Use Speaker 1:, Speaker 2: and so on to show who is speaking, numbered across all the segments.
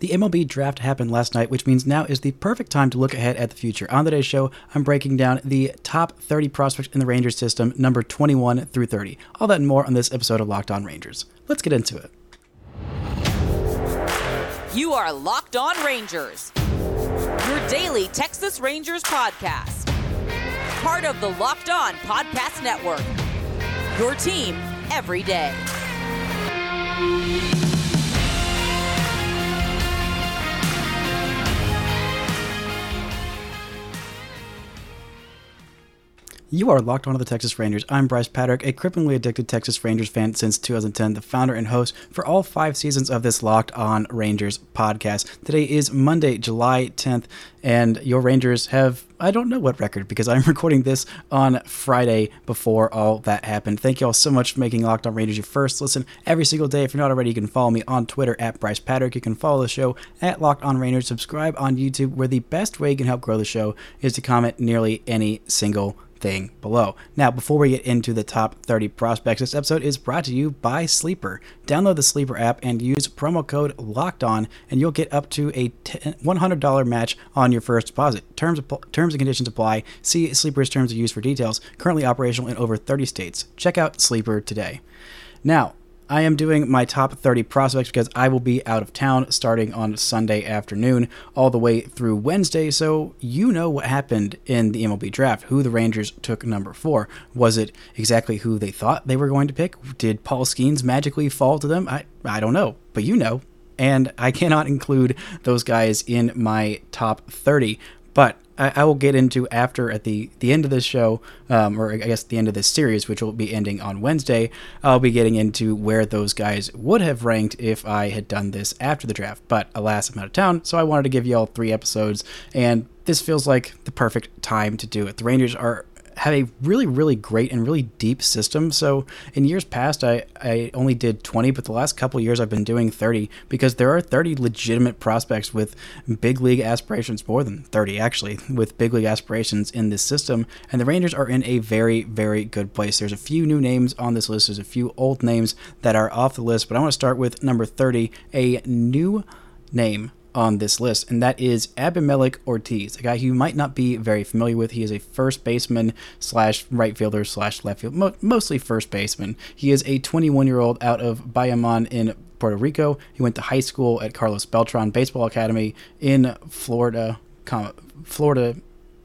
Speaker 1: The MLB draft happened last night, which means now is the perfect time to look ahead at the future. On today's show, I'm breaking down the top 30 prospects in the Rangers system, number 21 through 30. All that and more on this episode of Locked On Rangers. Let's get into it.
Speaker 2: You are Locked On Rangers, your daily Texas Rangers podcast. Part of the Locked On Podcast Network. Your team every day.
Speaker 1: You are locked onto the Texas Rangers. I'm Brice Paterik, a cripplingly addicted Texas Rangers fan since 2010, the founder and host for all five seasons of this Locked On Rangers podcast. Today is Monday, July 10th, and your Rangers have, I don't know what record because I'm recording this on Friday before all that happened. Thank you all so much for making Locked On Rangers your first listen every single day. If you're not already, you can follow me on Twitter at Brice Paterik. You can follow the show at Locked On Rangers. Subscribe on YouTube, where the best way you can help grow the show is to comment nearly any single thing below. Now, before we get into the top 30 prospects, this episode is brought to you by Sleeper. Download the Sleeper app and use promo code Locked On, and you'll get up to a $100 match on your first deposit. Terms terms and conditions apply. See Sleeper's terms of use for details. Currently operational in over 30 states. Check out Sleeper today. Now, I am doing my top 30 prospects because I will be out of town starting on Sunday afternoon all the way through Wednesday. So you know what happened in the MLB draft, who the Rangers took number four. Was it exactly who they thought they were going to pick? Did Paul Skenes magically fall to them? I, I don't know, but you know. And I cannot include those guys in my top 30. But I, I will get into after at the the end of this show, um, or I guess the end of this series, which will be ending on Wednesday. I'll be getting into where those guys would have ranked if I had done this after the draft. But alas, I'm out of town, so I wanted to give you all three episodes, and this feels like the perfect time to do it. The Rangers are have a really, really great and really deep system. So in years past, I, I only did 20, but the last couple years I've been doing 30 because there are 30 legitimate prospects with big league aspirations, more than 30 actually, with big league aspirations in this system. And the Rangers are in a very, very good place. There's a few new names on this list, there's a few old names that are off the list, but I want to start with number 30, a new name on this list, and that is Abimelec Ortiz, a guy who you might not be very familiar with. He is a first baseman slash right fielder slash left field, mo- mostly first baseman. He is a 21 year old out of Bayamon in Puerto Rico. He went to high school at Carlos Beltran Baseball Academy in Florida, Florida,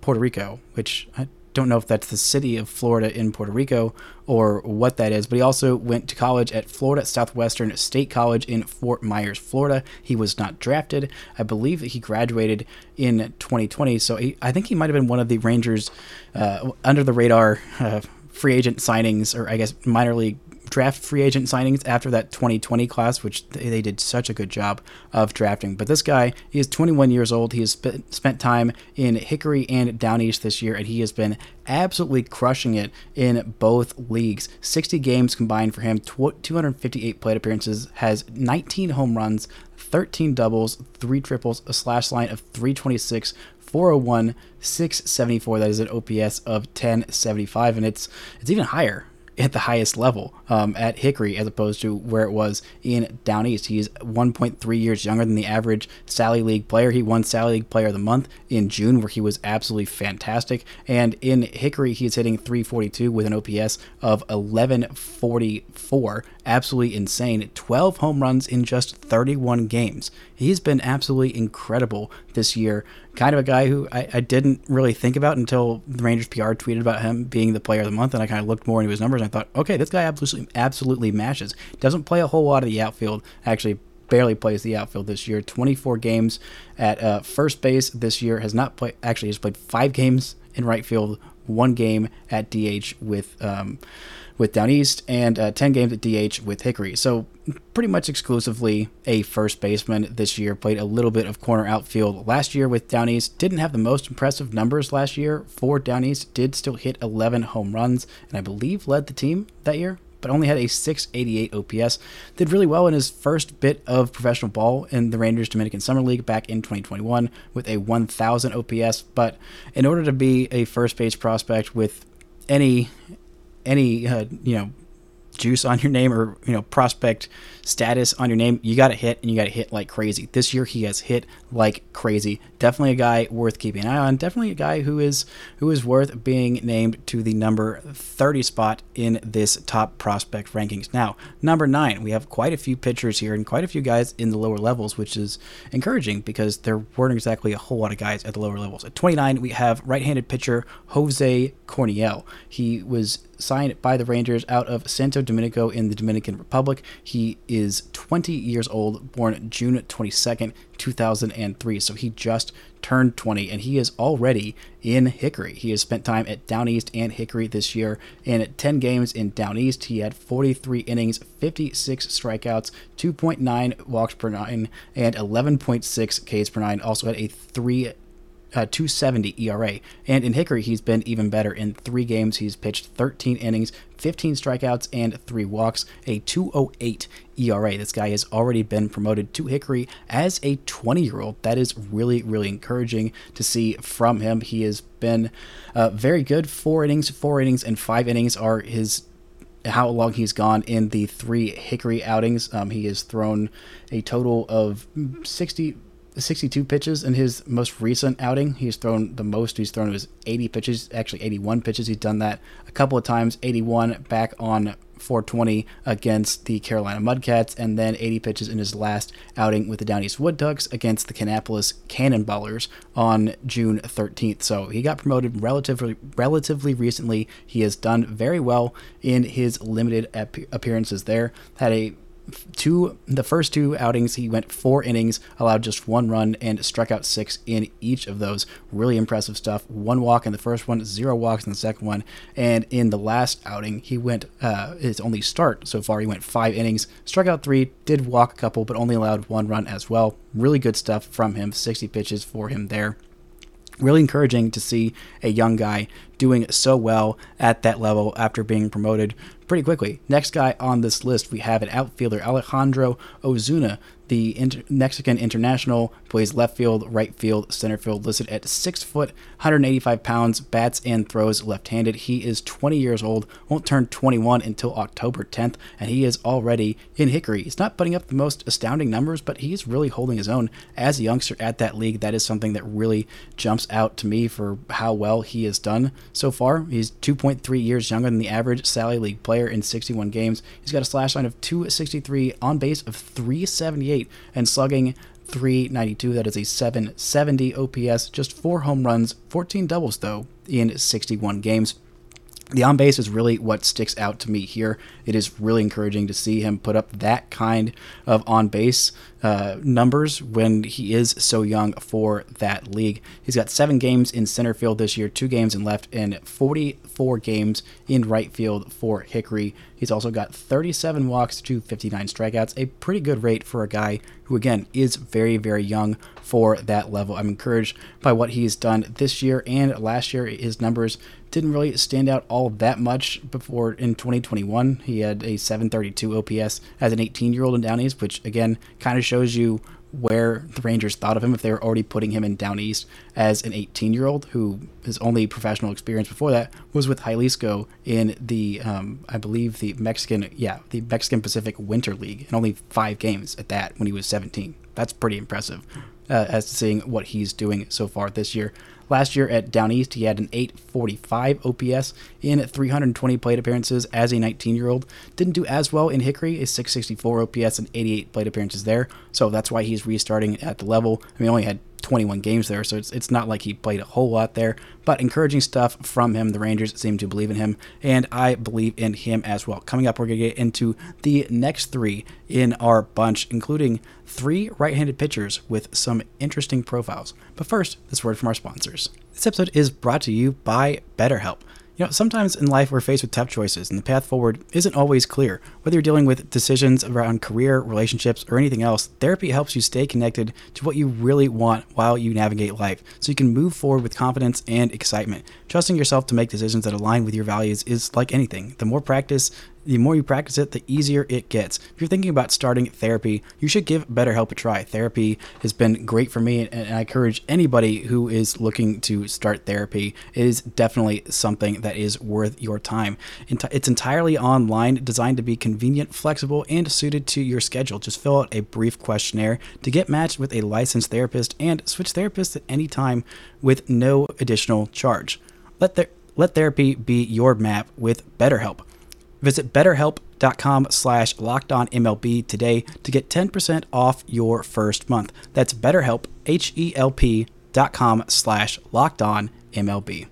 Speaker 1: Puerto Rico, which I don't know if that's the city of Florida in Puerto Rico or what that is, but he also went to college at Florida Southwestern State College in Fort Myers, Florida. He was not drafted. I believe that he graduated in 2020, so he, I think he might have been one of the Rangers uh, under the radar uh, free agent signings, or I guess minor league draft free agent signings after that 2020 class, which they did such a good job of drafting. But this guy, he is 21 years old. He has sp- spent time in Hickory and Down East this year, and he has been absolutely crushing it in both leagues. 60 games combined for him, 258 plate appearances, has 19 home runs, 13 doubles, 3 triples, a slash line of 326, 401, 674. That is an OPS of 1075, and it's it's even higher at the highest level um, at Hickory as opposed to where it was in Down East. He's 1.3 years younger than the average Sally League player. He won Sally League Player of the Month in June, where he was absolutely fantastic. And in Hickory, he's hitting 342 with an OPS of 1144. Absolutely insane. 12 home runs in just 31 games. He's been absolutely incredible this year. Kind of a guy who I, I didn't really think about until the Rangers PR tweeted about him being the player of the month, and I kind of looked more into his numbers and I thought, okay, this guy absolutely absolutely mashes. Doesn't play a whole lot of the outfield. Actually, barely plays the outfield this year. 24 games at uh, first base this year. Has not played. Actually, has played five games in right field, one game at DH with. Um, with Down East and uh, 10 games at DH with Hickory. So, pretty much exclusively a first baseman this year. Played a little bit of corner outfield last year with Down East. Didn't have the most impressive numbers last year for Down East. Did still hit 11 home runs and I believe led the team that year but only had a 688 OPS. Did really well in his first bit of professional ball in the Rangers Dominican Summer League back in 2021 with a 1000 OPS. But in order to be a first base prospect with any any uh, you know juice on your name or you know prospect status on your name, you got to hit and you got to hit like crazy. This year he has hit like crazy. Definitely a guy worth keeping an eye on. Definitely a guy who is who is worth being named to the number 30 spot in this top prospect rankings. Now, number 9, we have quite a few pitchers here and quite a few guys in the lower levels, which is encouraging because there weren't exactly a whole lot of guys at the lower levels. At 29, we have right-handed pitcher Jose Corniell. He was signed by the Rangers out of Santo Domingo in the Dominican Republic. He is 20 years old, born June 22nd, 2003. So he just turned 20 and he is already in Hickory. He has spent time at Down East and Hickory this year. And at 10 games in Down East, he had 43 innings, 56 strikeouts, 2.9 walks per nine, and 11.6 Ks per nine. Also had a 3 uh, 270 ERA. And in Hickory, he's been even better. In three games, he's pitched 13 innings, 15 strikeouts, and three walks, a 208 ERA. This guy has already been promoted to Hickory as a 20 year old. That is really, really encouraging to see from him. He has been uh, very good. Four innings, four innings, and five innings are his how long he's gone in the three Hickory outings. Um, he has thrown a total of 60, 62 pitches in his most recent outing. He's thrown the most he's thrown was 80 pitches, actually 81 pitches. He's done that a couple of times. 81 back on 420 against the Carolina Mudcats, and then 80 pitches in his last outing with the Down East Wood Ducks against the Kannapolis Cannonballers on June 13th. So he got promoted relatively relatively recently. He has done very well in his limited ap- appearances there. Had a two the first two outings he went four innings allowed just one run and struck out six in each of those. Really impressive stuff. One walk in the first one zero walks in the second one. And in the last outing he went uh, his only start so far he went five innings struck out three did walk a couple but only allowed one run as well. Really good stuff from him. 60 pitches for him there really encouraging to see a young guy doing so well at that level after being promoted pretty quickly. Next guy on this list, we have an outfielder, Alejandro Osuna, the inter- Mexican international, plays left field, right field, center field, listed at 6 foot, 185 pounds, bats and throws left handed. He is 20 years old, won't turn 21 until October 10th, and he is already in Hickory. He's not putting up the most astounding numbers, but he's really holding his own as a youngster at that league. That is something that really jumps out to me for how well he has done so far. He's 2.3 years younger than the average Sally League player in 61 games. He's got a slash line of 263, on base of 378, and slugging 392. That is a 770 OPS. Just four home runs, 14 doubles, though, in 61 games. The on base is really what sticks out to me here. It is really encouraging to see him put up that kind of on base uh, numbers when he is so young for that league. He's got seven games in center field this year, two games in left, and 44 games in right field for Hickory. He's also got 37 walks to 59 strikeouts, a pretty good rate for a guy who, again, is very, very young for that level. I'm encouraged by what he's done this year and last year. His numbers didn't really stand out all that much before in 2021. He had a 732 OPS as an 18 year old in Down East, which again kind of shows you where the Rangers thought of him if they were already putting him in Down East as an 18 year old who his only professional experience before that was with Jalisco in the um, I believe the Mexican yeah the Mexican Pacific Winter League and only five games at that when he was 17. That's pretty impressive uh, as to seeing what he's doing so far this year. Last year at Down East, he had an 845 OPS in 320 plate appearances as a 19 year old. Didn't do as well in Hickory, a 664 OPS and 88 plate appearances there. So that's why he's restarting at the level. I mean, only had 21 games there, so it's, it's not like he played a whole lot there. But encouraging stuff from him. The Rangers seem to believe in him, and I believe in him as well. Coming up, we're going to get into the next three in our bunch, including three right handed pitchers with some interesting profiles. But first, this word from our sponsors. This episode is brought to you by BetterHelp. You know, sometimes in life we're faced with tough choices, and the path forward isn't always clear. Whether you're dealing with decisions around career, relationships, or anything else, therapy helps you stay connected to what you really want while you navigate life, so you can move forward with confidence and excitement. Trusting yourself to make decisions that align with your values is like anything. The more practice the more you practice it, the easier it gets. If you're thinking about starting therapy, you should give BetterHelp a try. Therapy has been great for me, and I encourage anybody who is looking to start therapy. It is definitely something that is worth your time. It's entirely online, designed to be convenient, flexible, and suited to your schedule. Just fill out a brief questionnaire to get matched with a licensed therapist and switch therapists at any time with no additional charge. Let, th- let therapy be your map with BetterHelp. Visit betterhelp.com slash lockedonmlb today to get 10% off your first month. That's betterhelp, H-E-L-P dot com slash lockedonmlb.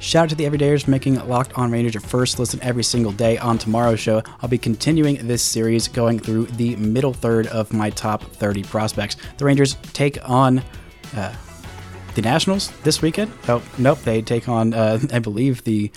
Speaker 1: Shout out to the everydayers for making Locked On Rangers your first listen every single day. On tomorrow's show, I'll be continuing this series going through the middle third of my top 30 prospects. The Rangers take on... Uh, the Nationals this weekend. Oh, nope, they take on, uh, I believe, the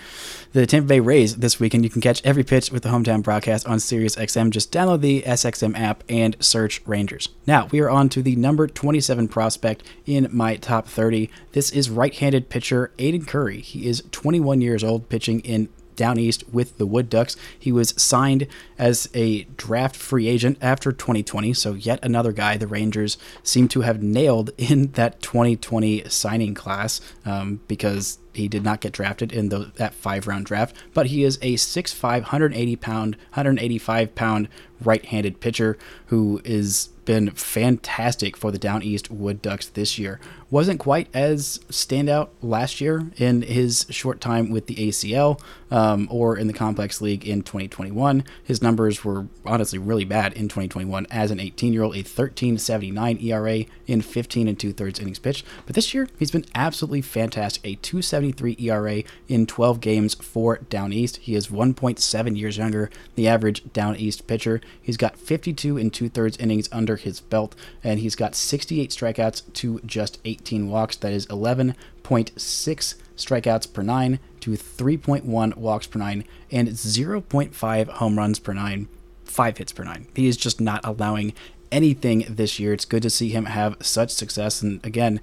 Speaker 1: the Tampa Bay Rays this weekend. You can catch every pitch with the hometown broadcast on Sirius XM. Just download the SXM app and search Rangers. Now, we are on to the number 27 prospect in my top 30. This is right handed pitcher Aidan Curry. He is 21 years old, pitching in down east with the Wood Ducks. He was signed as a draft free agent after 2020, so yet another guy the Rangers seem to have nailed in that 2020 signing class um, because he did not get drafted in the, that five round draft, but he is a 6'5, 180 pound, 185 pound right handed pitcher who has been fantastic for the Down East Wood Ducks this year. Wasn't quite as standout last year in his short time with the ACL um, or in the Complex League in 2021. His numbers were honestly really bad in 2021 as an 18 year old, a 13.79 ERA in 15 and two thirds innings pitched. But this year, he's been absolutely fantastic. A 2.73 ERA in 12 games for Down East. He is 1.7 years younger, the average Down East pitcher. He's got 52 and two thirds innings under his belt, and he's got 68 strikeouts to just 18 walks. That is 11.6 strikeouts per nine to 3.1 walks per nine and 0.5 home runs per nine, five hits per nine. He is just not allowing anything this year. It's good to see him have such success. And again,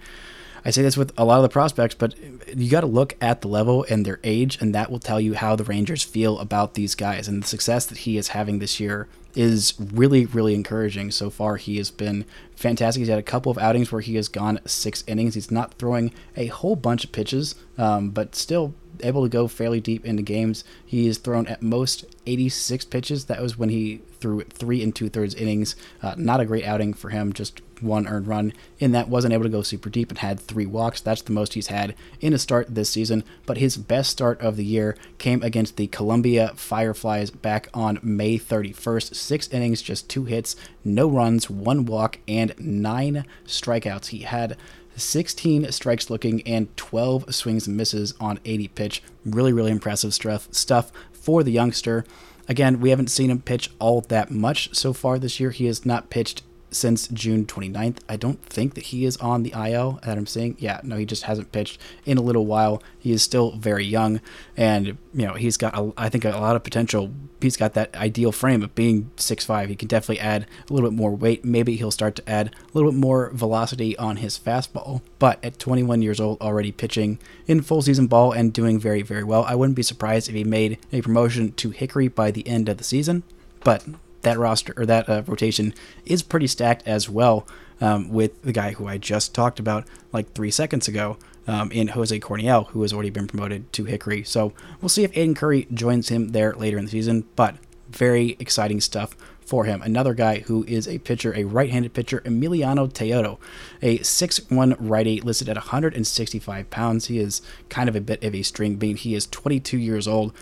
Speaker 1: I say this with a lot of the prospects, but you got to look at the level and their age, and that will tell you how the Rangers feel about these guys. And the success that he is having this year is really, really encouraging. So far, he has been fantastic. He's had a couple of outings where he has gone six innings. He's not throwing a whole bunch of pitches, um, but still able to go fairly deep into games. He has thrown at most 86 pitches. That was when he threw three and two thirds innings. Uh, not a great outing for him, just one earned run. In that, wasn't able to go super deep and had three walks. That's the most he's had in a start this season. But his best start of the year came against the Columbia Fireflies back on May 31st. Six innings, just two hits, no runs, one walk, and nine strikeouts. He had 16 strikes looking, and 12 swings and misses on 80 pitch. Really, really impressive stuff, for the youngster. Again, we haven't seen him pitch all that much so far this year. He has not pitched since June 29th. I don't think that he is on the IL that I'm seeing. Yeah, no, he just hasn't pitched in a little while. He is still very young, and you know he's got a, I think a lot of potential. He's got that ideal frame of being 6'5". He can definitely add a little bit more weight. Maybe he'll start to add a little bit more velocity on his fastball. But at 21 years old, already pitching in full season ball and doing very very well, I wouldn't be surprised if he made a promotion to Hickory by the end of the season. But that roster or that uh, rotation is pretty stacked as well um, with the guy who I just talked about like three seconds ago um, in Jose Corniell, who has already been promoted to Hickory. So we'll see if Aidan Curry joins him there later in the season, but very exciting stuff for him. Another guy who is a pitcher, a right-handed pitcher, Emiliano Teodo, a 6'1 righty listed at 165 pounds. He is kind of a bit of a string bean. He is 22 years old,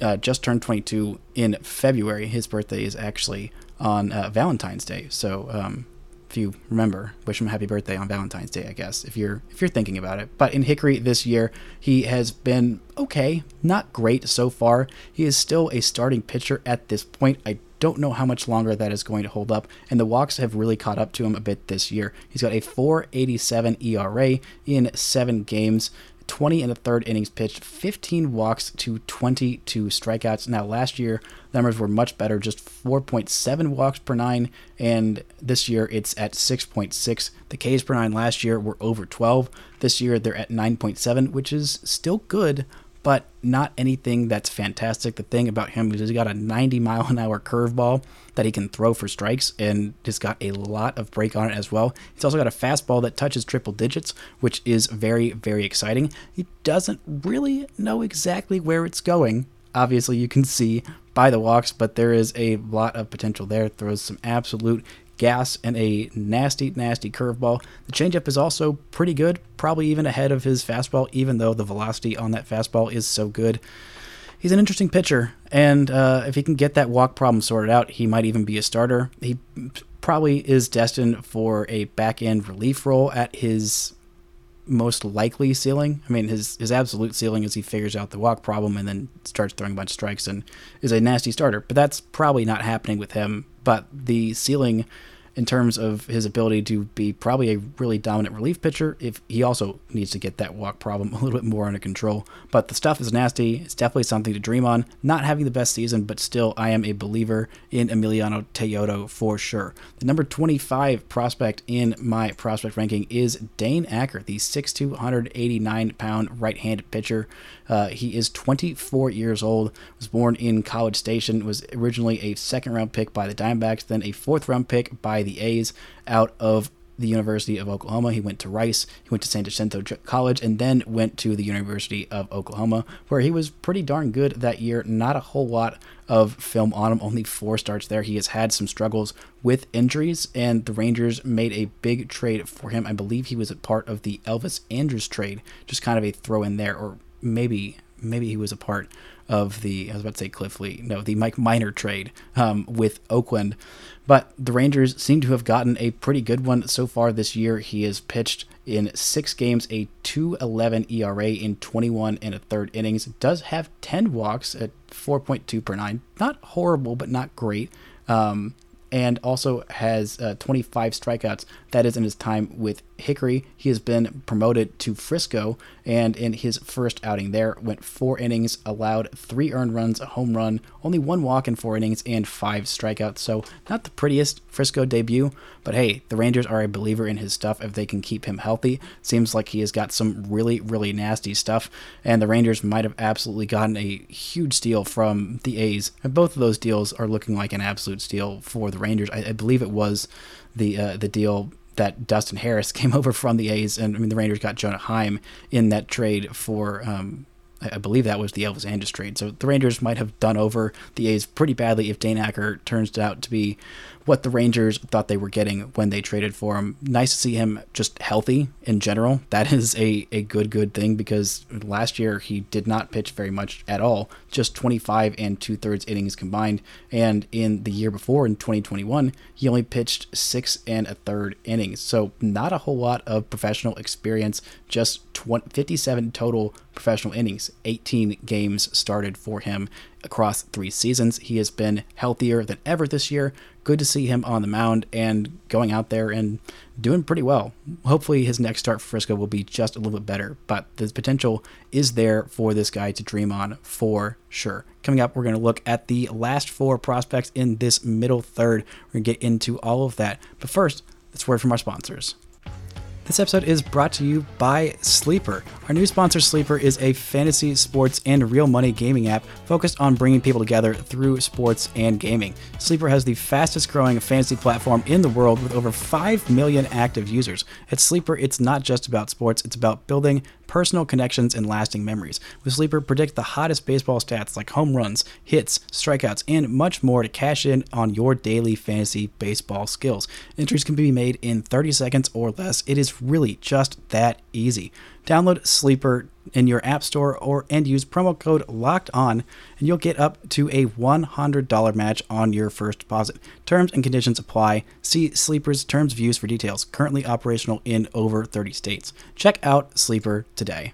Speaker 1: uh, just turned 22 in February. His birthday is actually on uh, Valentine's Day. So um, if you remember, wish him a happy birthday on Valentine's Day. I guess if you're if you're thinking about it. But in Hickory this year, he has been okay, not great so far. He is still a starting pitcher at this point. I don't know how much longer that is going to hold up, and the walks have really caught up to him a bit this year. He's got a 4.87 ERA in seven games. 20 and a third innings pitched, 15 walks to 22 strikeouts. Now, last year, the numbers were much better, just 4.7 walks per nine, and this year it's at 6.6. The Ks per nine last year were over 12. This year they're at 9.7, which is still good, but not anything that's fantastic. The thing about him is he's got a 90 mile an hour curveball that he can throw for strikes and just got a lot of break on it as well. He's also got a fastball that touches triple digits, which is very, very exciting. He doesn't really know exactly where it's going. Obviously, you can see by the walks, but there is a lot of potential there. Throws some absolute gas and a nasty, nasty curveball. The changeup is also pretty good, probably even ahead of his fastball, even though the velocity on that fastball is so good. He's an interesting pitcher, and uh, if he can get that walk problem sorted out, he might even be a starter. He probably is destined for a back end relief role at his most likely ceiling. I mean, his his absolute ceiling is he figures out the walk problem and then starts throwing a bunch of strikes and is a nasty starter. But that's probably not happening with him. But the ceiling in terms of his ability to be probably a really dominant relief pitcher if he also needs to get that walk problem a little bit more under control. But the stuff is nasty. It's definitely something to dream on. Not having the best season, but still, I am a believer in Emiliano Teodo for sure. The number 25 prospect in my prospect ranking is Dane Acker, the 6'2", 189 pound right-handed pitcher. Uh, he is 24 years old, was born in College Station, was originally a second round pick by the Diamondbacks, then a fourth round pick by the A's out of the University of Oklahoma. He went to Rice, he went to San Jacinto College, and then went to the University of Oklahoma, where he was pretty darn good that year. Not a whole lot of film on him, only four starts there. He has had some struggles with injuries, and the Rangers made a big trade for him. I believe he was a part of the Elvis Andrus trade, just kind of a throw in there, or maybe maybe he was a part of the I was about to say Cliff Lee, no, the Mike Minor trade um, with Oakland. But the Rangers seem to have gotten a pretty good one so far this year. He has pitched in six games, a 2.11 ERA in 21 and a third innings. Does have 10 walks at 4.2 per nine. Not horrible, but not great. Um, and also has uh, 25 strikeouts. That is in his time with Hickory. He has been promoted to Frisco, and in his first outing there, went four innings, allowed three earned runs, a home run, only one walk in four innings, and five strikeouts. So, not the prettiest Frisco debut, but hey, the Rangers are a believer in his stuff if they can keep him healthy. Seems like he has got some really, really nasty stuff, and the Rangers might have absolutely gotten a huge steal from the A's. And both of those deals are looking like an absolute steal for the Rangers. I, I believe it was the uh, the deal that Dustin Harris came over from the A's, and I mean the Rangers got Jonah Heim in that trade for. Um, I believe that was the Elvis Andrus trade. So the Rangers might have done over the A's pretty badly if Dane Acker turns out to be what the Rangers thought they were getting when they traded for him. Nice to see him just healthy in general. That is a, a good, good thing because last year he did not pitch very much at all, just 25 and two thirds innings combined. And in the year before, in 2021, he only pitched six and a third innings. So not a whole lot of professional experience, just 20, 57 total professional innings, 18 games started for him across three seasons. He has been healthier than ever this year. Good to see him on the mound and going out there and doing pretty well. Hopefully, his next start for Frisco will be just a little bit better, but the potential is there for this guy to dream on for sure. Coming up, we're going to look at the last four prospects in this middle third. We're going to get into all of that. But first, let's word from our sponsors. This episode is brought to you by Sleeper. Our new sponsor, Sleeper, is a fantasy, sports, and real money gaming app focused on bringing people together through sports and gaming. Sleeper has the fastest growing fantasy platform in the world with over 5 million active users. At Sleeper, it's not just about sports, it's about building personal connections and lasting memories. With Sleeper, predict the hottest baseball stats like home runs, hits, strikeouts, and much more to cash in on your daily fantasy baseball skills. Entries can be made in 30 seconds or less. It is really just that easy. Download Sleeper in your app store or and use promo code locked on and you'll get up to a $100 match on your first deposit. Terms and conditions apply. See sleeper's terms use for details. Currently operational in over 30 states. Check out sleeper today.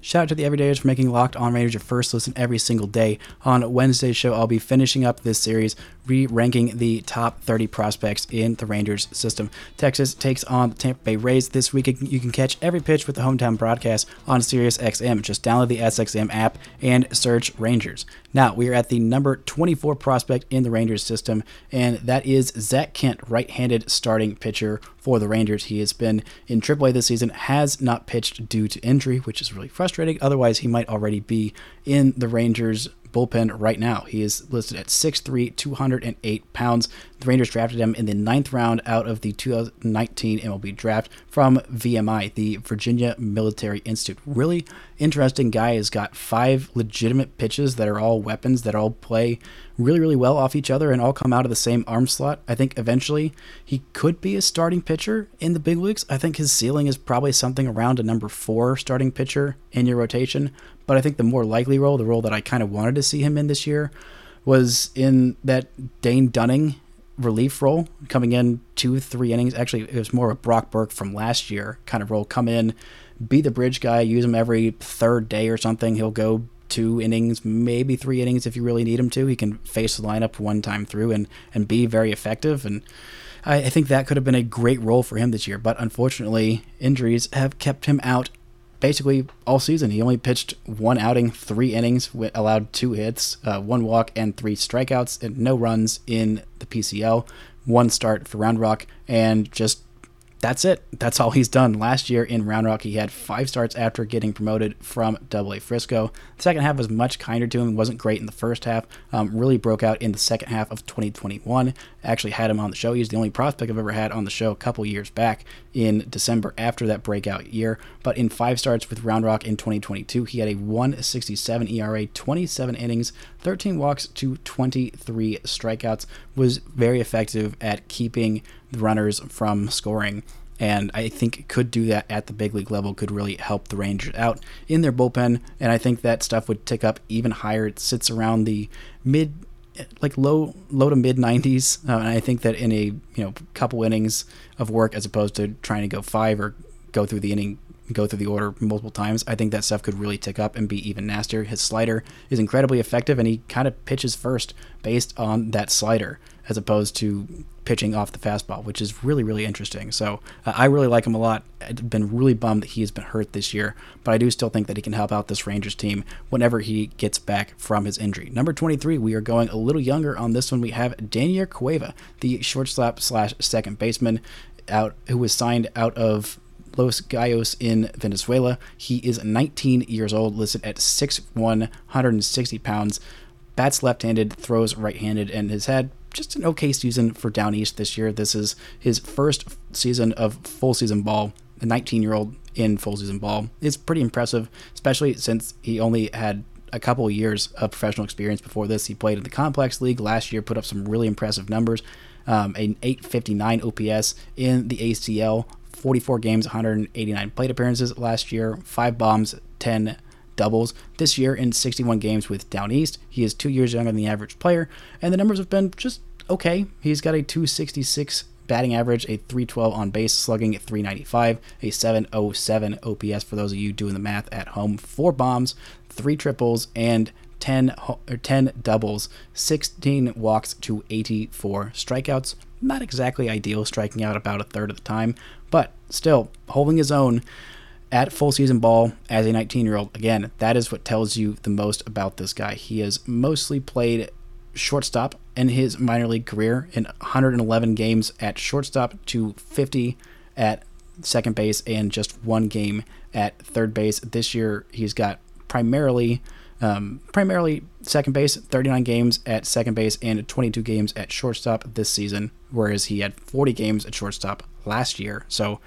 Speaker 1: Shout out to the Everydayers for making Locked On Rangers your first listen every single day. On Wednesday's show, I'll be finishing up this series, re ranking the top 30 prospects in the Rangers system. Texas takes on the Tampa Bay Rays this week. You can catch every pitch with the hometown broadcast on SiriusXM. Just download the SXM app and search Rangers. Now, we are at the number 24 prospect in the Rangers system, and that is Zak Kent, right handed starting pitcher for the Rangers. He has been in AAA this season, has not pitched due to injury, which is really frustrating. Otherwise, he might already be in the Rangers bullpen right now. He is listed at 6'3, 208 pounds. The Rangers drafted him in the ninth round out of the 2019 MLB draft from VMI, the Virginia Military Institute. Really interesting guy. He's got five legitimate pitches that are all weapons that all play really, really well off each other and all come out of the same arm slot. I think eventually he could be a starting pitcher in the big leagues. I think his ceiling is probably something around a number four starting pitcher in your rotation. But I think the more likely role, the role that I kind of wanted to see him in this year, was in that Dane Dunning relief role, coming in two, three innings. Actually, it was more of a Brock Burke from last year kind of role. Come in, be the bridge guy, use him every third day or something. He'll go two innings, maybe three innings if you really need him to. He can face the lineup one time through and, and be very effective. And I, I think that could have been a great role for him this year. But unfortunately, injuries have kept him out basically all season. He only pitched one outing, three innings, allowed two hits, uh, one walk, and three strikeouts, and no runs in the PCL. One start for Round Rock, and just that's it. That's all he's done. Last year in Round Rock, he had five starts after getting promoted from Double A Frisco. The second half was much kinder to him. wasn't great in the first half. Um, really broke out in the second half of 2021. Actually had him on the show. He's the only prospect I've ever had on the show a couple years back in December after that breakout year. But in five starts with Round Rock in 2022, he had a 167 ERA, 27 innings, 13 walks to 23 strikeouts. Was very effective at keeping runners from scoring. And I think could do that at the big league level, could really help the Rangers out in their bullpen. And I think that stuff would tick up even higher. It sits around the mid, like low, low to mid 90s. Uh, and I think that in a you know couple innings of work, as opposed to trying to go five or go through the inning go through the order multiple times, I think that stuff could really tick up and be even nastier. His slider is incredibly effective, and he kind of pitches first based on that slider as opposed to pitching off the fastball, which is really, really interesting. So uh, I really like him a lot. I've been really bummed that he has been hurt this year, but I do still think that he can help out this Rangers team whenever he gets back from his injury. Number 23, we are going a little younger on this one. We have Danyer Cueva, the shortstop slash second baseman, out who was signed out of Los Guayos in Venezuela. He is 19 years old, listed at 6'1", 160 pounds. Bats left-handed, throws right-handed, and has had just an okay season for Down East this year. This is his first season of full season ball. The 19 year old in full season ball is pretty impressive, especially since he only had a couple of years of professional experience before this. He played in the Complex League last year, put up some really impressive numbers. Um, an 859 OPS in the ACL, 44 games, 189 plate appearances last year, five bombs, 10 doubles. This year in 61 games with Down East, he is two years younger than the average player, and the numbers have been just okay. He's got a 266 batting average, a 312 on base, slugging at 395, a 707 OPS for those of you doing the math at home. Four bombs, three triples, and 10, or 10 doubles, 16 walks to 84 strikeouts. Not exactly ideal, striking out about a third of the time, but still holding his own at full season ball as a 19 year old. Again, that is what tells you the most about this guy. He has mostly played shortstop in his minor league career in 111 games at shortstop to 50 at second base and just one game at third base. This year, he's got primarily um, primarily second base, 39 games at second base and 22 games at shortstop this season, whereas he had 40 games at shortstop last year. So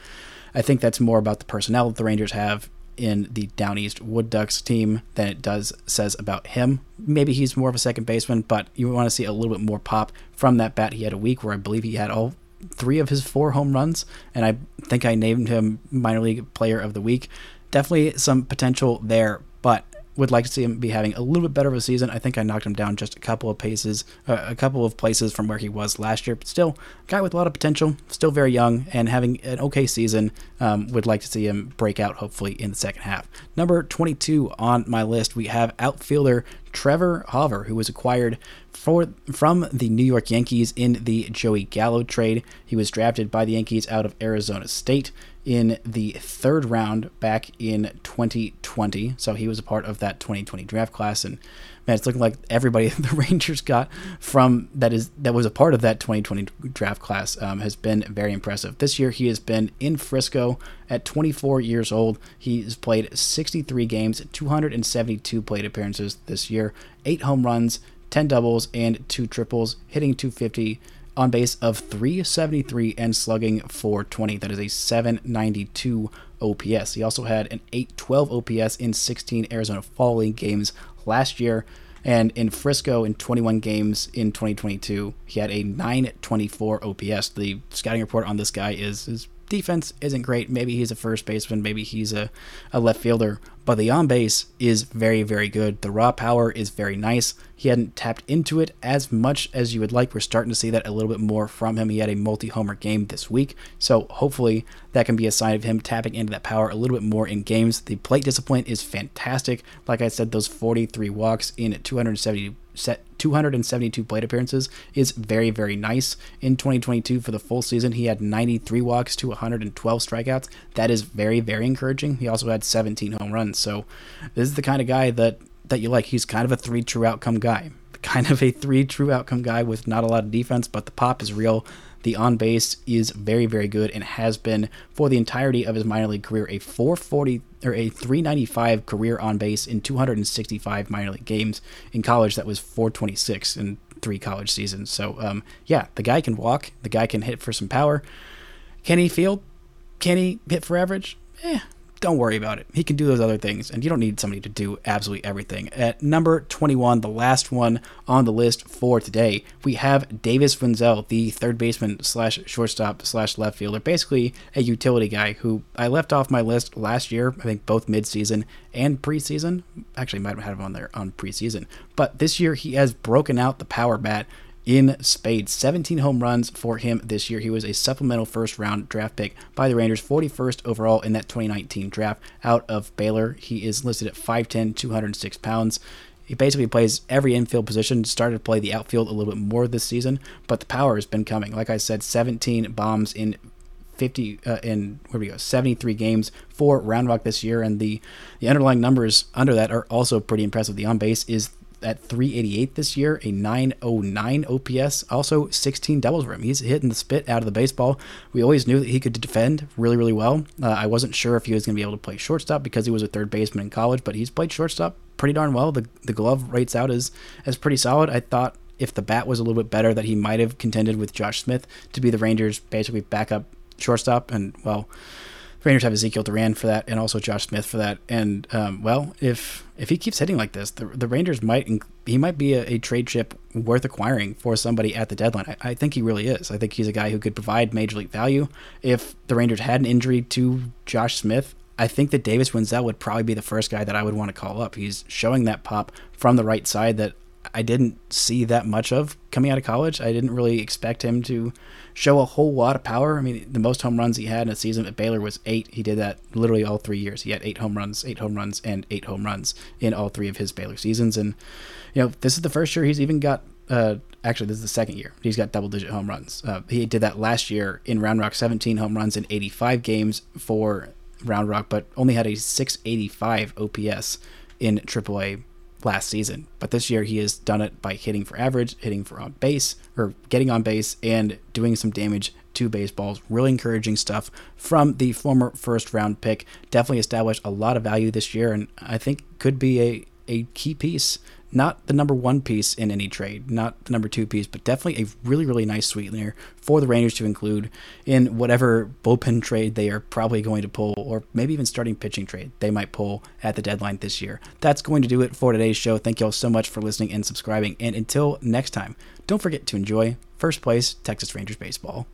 Speaker 1: I think that's more about the personnel that the Rangers have in the Down East Wood Ducks team than it does says about him. Maybe he's more of a second baseman, but you want to see a little bit more pop from that bat. He had a week where I believe he had all three of his four home runs, and I think I named him minor league player of the week. Definitely some potential there, but would like to see him be having a little bit better of a season. I think I knocked him down just a couple of paces, uh, a couple of places from where he was last year. But still, guy with a lot of potential, still very young, and having an okay season. Um, would like to see him break out hopefully in the second half. Number 22 on my list, we have outfielder Trevor Hauver, who was acquired for from the New York Yankees in the Joey Gallo trade. He was drafted by the Yankees out of Arizona State in the third round back in 2020. So he was a part of that 2020 draft class, and man, it's looking like everybody the Rangers got from that is that was a part of that 2020 draft class um, has been very impressive. This year he has been in Frisco at 24 years old. He's played 63 games, 272 plate appearances this year, eight home runs, 10 doubles, and two triples, hitting 250 on base of 373 and slugging 420. That is a 792 OPS. He also had an 812 OPS in 16 Arizona Fall League games last year. And in Frisco, in 21 games in 2022, he had a 924 OPS. The scouting report on this guy is his defense isn't great. Maybe he's a first baseman, maybe he's a, a left fielder, but the on base is very, very good. The raw power is very nice. He hadn't tapped into it as much as you would like. We're starting to see that a little bit more from him. He had a multi homer game this week, so hopefully that can be a sign of him tapping into that power a little bit more in games. The plate discipline is fantastic. Like I said, those 43 walks in 270 set 272 plate appearances is very very nice in 2022 for the full season he had 93 walks to 112 strikeouts that is very very encouraging he also had 17 home runs so this is the kind of guy that that you like he's kind of a three true outcome guy kind of a three true outcome guy with not a lot of defense but the pop is real the on base is very, very good and has been for the entirety of his minor league career a 440 or a 395 career on base in 265 minor league games. In college, that was 426 in three college seasons. So, um, yeah, the guy can walk, the guy can hit for some power. Can he field? Can he hit for average? Eh, don't worry about it. He can do those other things, and you don't need somebody to do absolutely everything. At number 21, the last one on the list for today, we have Davis Wendzel, the third baseman slash shortstop slash left fielder, basically a utility guy who I left off my list last year, I think both midseason and preseason. Actually, might have had him on there on preseason. But this year, he has broken out the power bat in spades. 17 home runs for him this year. He was a supplemental first round draft pick by the Rangers, 41st overall in that 2019 draft out of Baylor. He is listed at 5'10, 206 pounds. He basically plays every infield position. Started to play the outfield a little bit more this season, but the power has been coming. Like I said, 17 bombs in 50 uh, in where we go 73 games for Round Rock this year, and the the underlying numbers under that are also pretty impressive. The on base is at 388 this year, a 909 OPS, also 16 doubles for him. He's hitting the spit out of the baseball. We always knew that he could defend really, really well. Uh, I wasn't sure if he was going to be able to play shortstop because he was a third baseman in college, but he's played shortstop pretty darn well. The the glove rates out as as pretty solid. I thought if the bat was a little bit better, that he might have contended with Josh Smith to be the Rangers' basically backup shortstop, and well Rangers have Ezekiel Duran for that, and also Josh Smith for that. And um, well, if if he keeps hitting like this, the, the Rangers might he might be a, a trade chip worth acquiring for somebody at the deadline. I, I, think he really is. I think he's a guy who could provide major league value. If the Rangers had an injury to Josh Smith, I think that Davis Wendzel would probably be the first guy that I would want to call up. He's showing that pop from the right side that I didn't see that much of coming out of college. I didn't really expect him to show a whole lot of power. I mean, the most home runs he had in a season at Baylor was eight. He did that literally all three years. He had eight home runs, eight home runs, and eight home runs in all three of his Baylor seasons. And you know, this is the first year he's even got. Uh, actually, this is the second year he's got double-digit home runs. Uh, he did that last year in Round Rock, 17 home runs in 85 games for Round Rock, but only had a 685 OPS in AAA last season. But this year he has done it by hitting for average, hitting for on base, or getting on base, and doing some damage to baseballs. Really encouraging stuff from the former first round pick. Definitely established a lot of value this year, and I think could be a, a key piece not the number one piece in any trade, not the number two piece, but definitely a really, really nice sweetener for the Rangers to include in whatever bullpen trade they are probably going to pull, or maybe even starting pitching trade they might pull at the deadline this year. That's going to do it for today's show. Thank you all so much for listening and subscribing. And until next time, don't forget to enjoy first place Texas Rangers baseball.